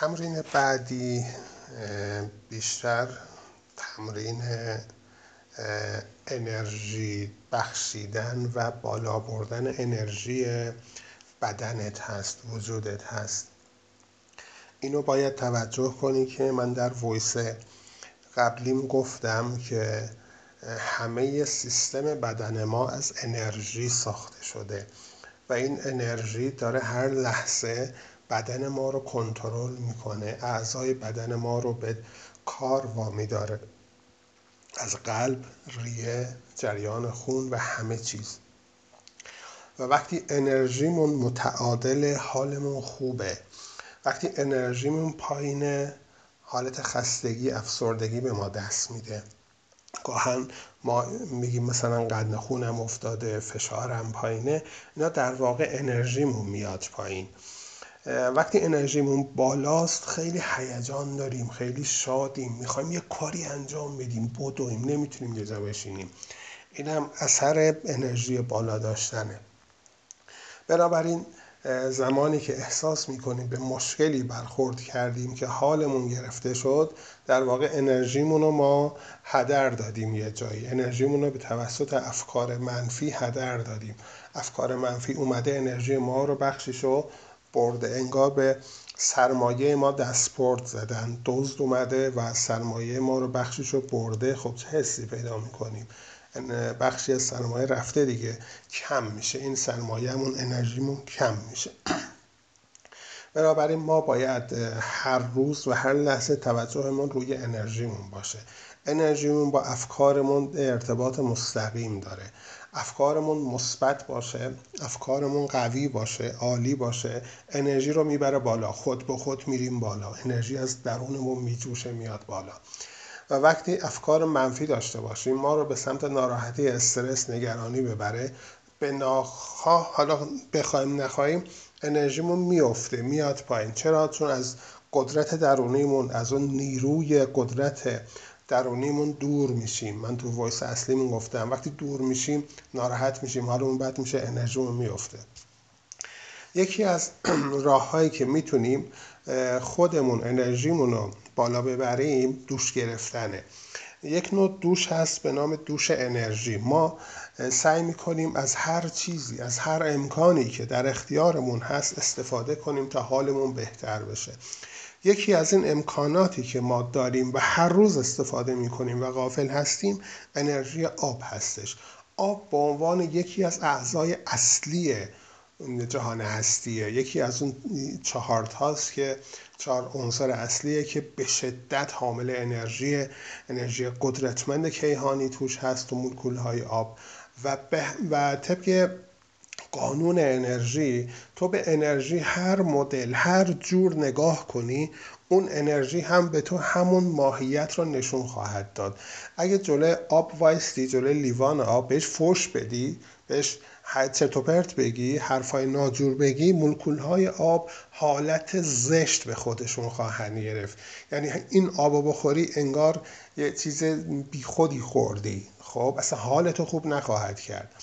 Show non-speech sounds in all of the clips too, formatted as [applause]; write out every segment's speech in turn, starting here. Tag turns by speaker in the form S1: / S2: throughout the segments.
S1: تمرین بعدی بیشتر تمرین انرژی بخشیدن و بالا بردن انرژی بدنت هست وجودت هست. اینو باید توجه کنی که من در ویس قبلیم گفتم که همه سیستم بدن ما از انرژی ساخته شده و این انرژی داره هر لحظه بدن ما رو کنترل می‌کنه. اعضای بدن ما رو به کار وامی داره. از قلب ریه جریان خون و همه چیز. و وقتی انرژیمون متعادل حالمون خوبه. وقتی انرژیمون پایینه حالت خستگی افسردگی به ما دست میده. گاهن ما میگیم مثلا قدن خونم افتاده فشارم پایینه اینا در واقع انرژیمون میاد پایین. وقتی انرژیمون بالاست خیلی هیجان داریم خیلی شادیم. می‌خوایم یه کاری انجام بدیم بدویم نمی‌تونیم یه بشینیم. این هم اثر انرژی بالا داشتنه. بنابراین زمانی که احساس می‌کنیم به مشکلی برخورد کردیم که حالمون گرفته شد در واقع انرژیمون رو ما هدر دادیم یه جایی. انرژیمون رو به توسط افکار منفی هدر دادیم. افکار منفی اومده انرژی ما رو بخشیشو برده. انگار به سرمایه ما دستپورت زدن. دزد اومده و سرمایه ما رو بخشیشو برده. خب چه حسی پیدا می‌کنیم؟ بخشی از سرمایه رفته دیگه. کم میشه. این سرمایهمون انرژیمون کم میشه. [clears throat] بنابراین ما باید هر روز و هر لحظه توجهمون روی انرژیمون باشه. انرژیمون با افکارمون ارتباط مستقیم داره. افکارمون مثبت باشه افکارمون قوی باشه عالی باشه انرژی رو می‌بره بالا. خود به خود میریم بالا. انرژی از درونمون میجوشه میاد بالا. و وقتی افکار منفی داشته باشیم ما رو به سمت ناراحتی استرس نگرانی ببره. به ناخواه حالا بخوایم نخواهیم انرژیمون میفته میاد پایین. چرا؟ چون از قدرت درونیمون از اون نیروی قدرت درونیمون دور میشیم. من تو وایس اصلیمون گفتم. وقتی دور میشیم ناراحت میشیم حالمون بد میشه انرژیمون میفته یکی از [clears throat] راههایی که می‌تونیم خودمون انرژیمون رو بالا ببریم دوش گرفتنه. یک نوع دوش هست به نام دوش انرژی. ما سعی می‌کنیم از هر چیزی از هر امکانی که در اختیارمون هست استفاده کنیم تا حالمون بهتر بشه. یکی از این امکاناتی که ما داریم و هر روز استفاده می‌کنیم و غافل هستیم انرژی آب هستش. آب به عنوان یکی از اعضای اصلی جهان هستیه. یکی از اون چهارت هاست که چهار عنصر اصلیه که به شدت حامل انرژی انرژی قدرتمند کیهانی توش هست و مولکول های آب. و, و طبق قانون انرژی تو به انرژی هر مدل هر جور نگاه کنی اون انرژی هم به تو همون ماهیت رو نشون خواهد داد. اگه جلوی آب وایستی جلوی لیوان آب بهش فوش بدی بهش چرت و پرت بگی حرفای ناجور بگی مولکول های آب حالت زشت به خودشون خواهند گرفت. یعنی این آب بخوری انگار یه چیز بیخودی خوردی. خب اصلا حالتو خوب نخواهد کرد.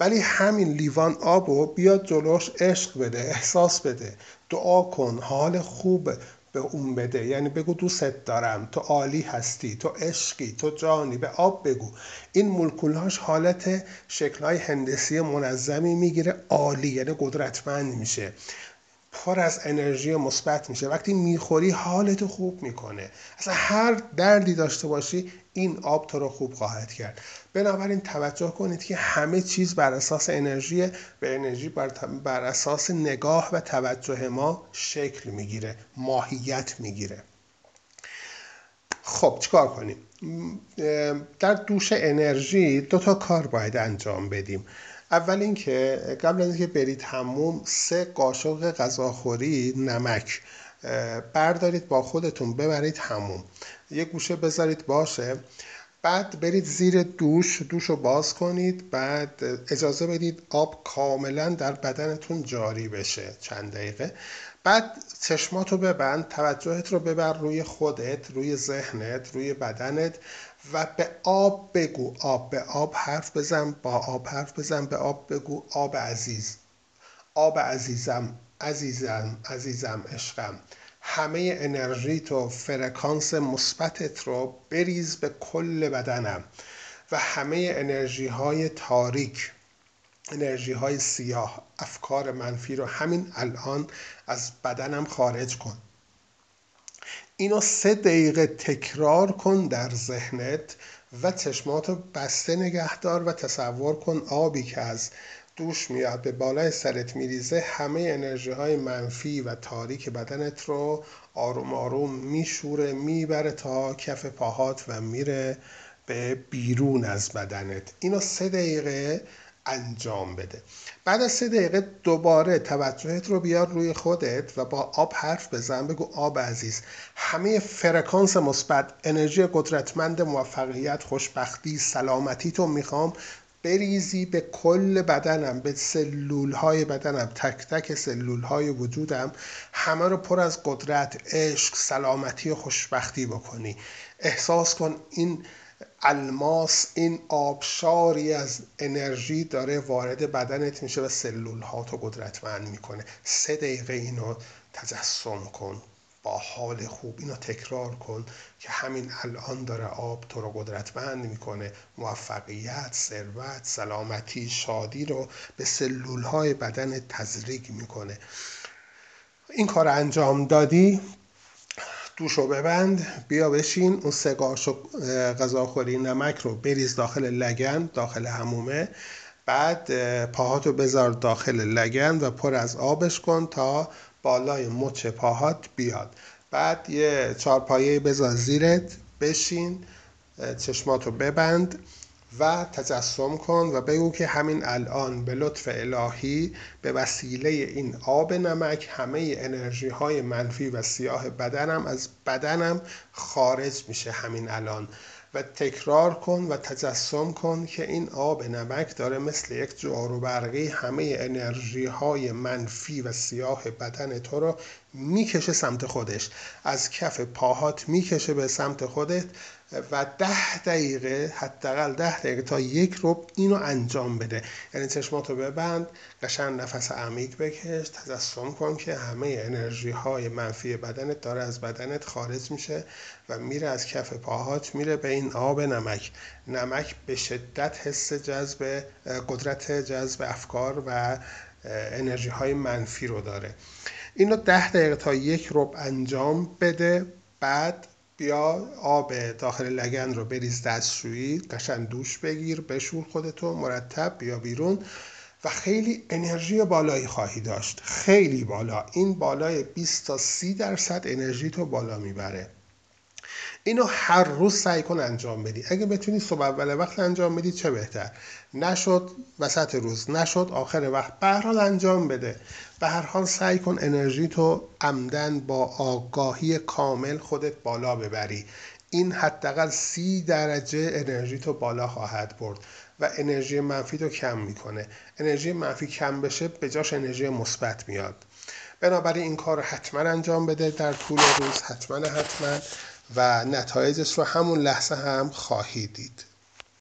S1: ولی همین لیوان آب رو بیاد جلوش عشق بده احساس بده. دعا کن حال خوب به اون بده. یعنی بگو دوستت دارم. تو عالی هستی. تو عشقی. تو جانی. به آب بگو. این مولکولهاش حالت شکلهای هندسی منظمی می‌گیره. عالی. یعنی قدرتمند میشه. پر از انرژی مثبت میشه. وقتی می‌خوری حالتو خوب می‌کنه. اصلا هر دردی داشته باشی این آب تو رو خوب خواهد کرد. بنابراین توجه کنید که همه چیز بر اساس انرژی به انرژی بر, بر اساس نگاه و توجه ما شکل می‌گیره ماهیت می‌گیره. خب چیکار کنیم؟ در دوش انرژی دو تا کار باید انجام بدیم. اول اینکه قبل از اینکه برید هموم سه قاشق غذاخوری نمک بردارید با خودتون ببرید هموم یه گوشه بذارید باشه. بعد برید زیر دوش دوش رو باز کنید. بعد اجازه بدید آب کاملا در بدنتون جاری بشه چند دقیقه. بعد چشماتو ببند توجهت رو ببر روی خودت روی ذهنت روی بدنت. و به آب بگو. آب به آب حرف بزن با آب حرف بزن. به آب بگو. آب عزیز. آب عزیزم عزیزم عزیزم عشقم. همه انرژی تو فرکانس مثبتت رو بریز به کل بدنم. و همه انرژی های تاریک انرژی های سیاه افکار منفی رو همین الان از بدنم خارج کن. اینو سه دقیقه تکرار کن در ذهنت و چشماتو بسته نگهدار و تصور کن آبی که از دوش میاد به بالای سرت میریزه همه انرژی های منفی و تاریک بدنت رو آروم آروم میشوره می‌بره تا کف پاهات و میره به بیرون از بدنت. اینو سه دقیقه انجام بده. بعد از سه دقیقه دوباره توجهت رو بیار روی خودت و با آب حرف بزن. بگو آب عزیز همه فرکانس مثبت انرژی قدرتمند موفقیت خوشبختی سلامتی تو می‌خوام بریزی به کل بدنم به سلول های بدنم. تک تک سلول های وجودم. همه رو پر از قدرت عشق سلامتی و خوشبختی بکنی. احساس کن این الماس این آبشاری از انرژی داره وارد بدنت میشه و سلول ها تو قدرتمند می‌کنه. سه دقیقه اینو تجسم کن با حال خوب اینو تکرار کن که همین الان داره آب تو رو قدرتمند می‌کنه. موفقیت ثروت سلامتی شادی رو به سلول های بدن تزریق می‌کنه. این کار انجام دادی؟ دوشو ببند. بیا بشین. اون سه قاش غذاخوری نمک رو بریز داخل لگن داخل همومه بعد پاهاتو بذار داخل لگن و پر از آبش کن تا بالای مچ پاهات بیاد. بعد یه چارپایه بذار زیرت. بشین. چشماتو ببند. و تجسم کن و بگو که همین الان به لطف الهی به وسیله این آب نمک همه انرژی های منفی و سیاه بدنم از بدنم خارج میشه همین الان. و تکرار کن و تجسم کن که این آب نمک داره مثل یک جارو برقی همه انرژی های منفی و سیاه بدن تو رو می‌کشه سمت خودش. از کف پاهات می‌کشه به سمت خودت. و ده دقیقه حداقل ده دقیقه تا یک رب اینو انجام بده. یعنی چشماتو ببند قشنگ نفس عمیق بکش تجسم کن که همه انرژی های منفی بدنت داره از بدنت خارج میشه و میره از کف پاهات میره به این آب نمک. نمک به شدت حس جذب قدرت جذب افکار و انرژی های منفی رو داره. اینو ده دقیقه تا یک رب انجام بده. بعد بیا آب داخل لگن رو بریز دستشویی قشن دوش بگیر بشور خودتو مرتب بیا بیرون. و خیلی انرژی بالایی خواهی داشت. خیلی بالا. این بالای 20 تا 30 درصد انرژی تو بالا می‌بره. اینو هر روز سعی کن انجام بدی. اگه بتونی صبح اول وقت انجام بدی چه بهتر؟ نشد وسط روز. نشد آخر وقت. به انجام بده. به هر حال سعی کن انرژی تو عمدن با آگاهی کامل خودت بالا ببری. این حداقل سی درجه انرژی تو بالا خواهد برد و انرژی منفی تو کم می‌کنه. انرژی منفی کم بشه به جاش انرژی مثبت میاد. بنابراین این کار حتما انجام بده. در طول روز حتما حتما و نتایجش رو همون لحظه هم خواهید دید.